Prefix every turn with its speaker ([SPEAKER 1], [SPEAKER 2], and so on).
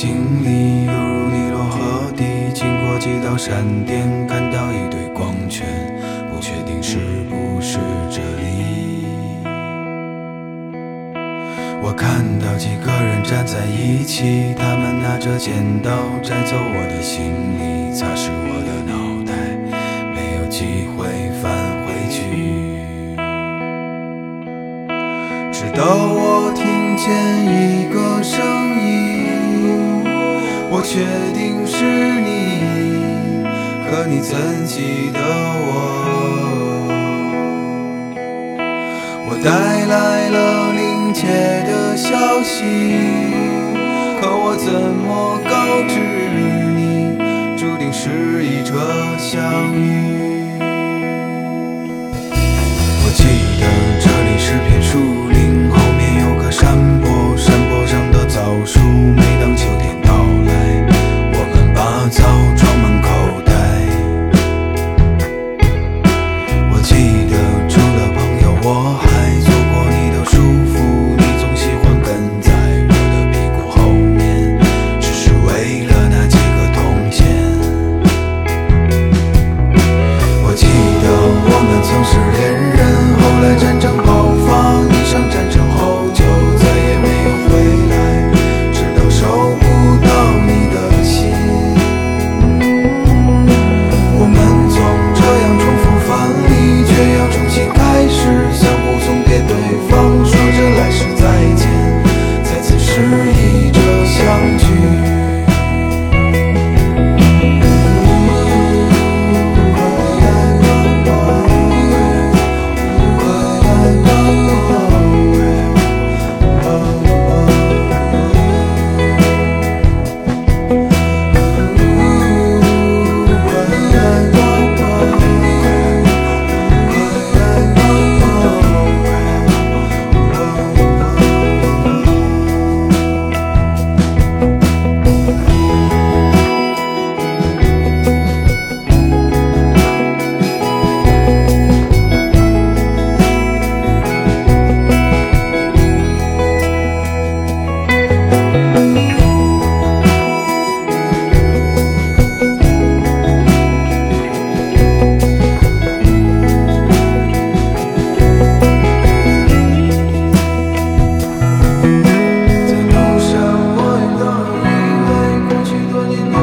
[SPEAKER 1] 行李犹如尼罗河底，经过几道闪电，看到一堆光圈，不确定是不是这里。我看到几个人站在一起，他们拿着剪刀摘走我的行李，擦拭我的脑袋，没有机会返回去。直到确定是你，可你怎记得我？我带来了临界的消息，可我怎么告知你，注定是一场相遇？我记。you.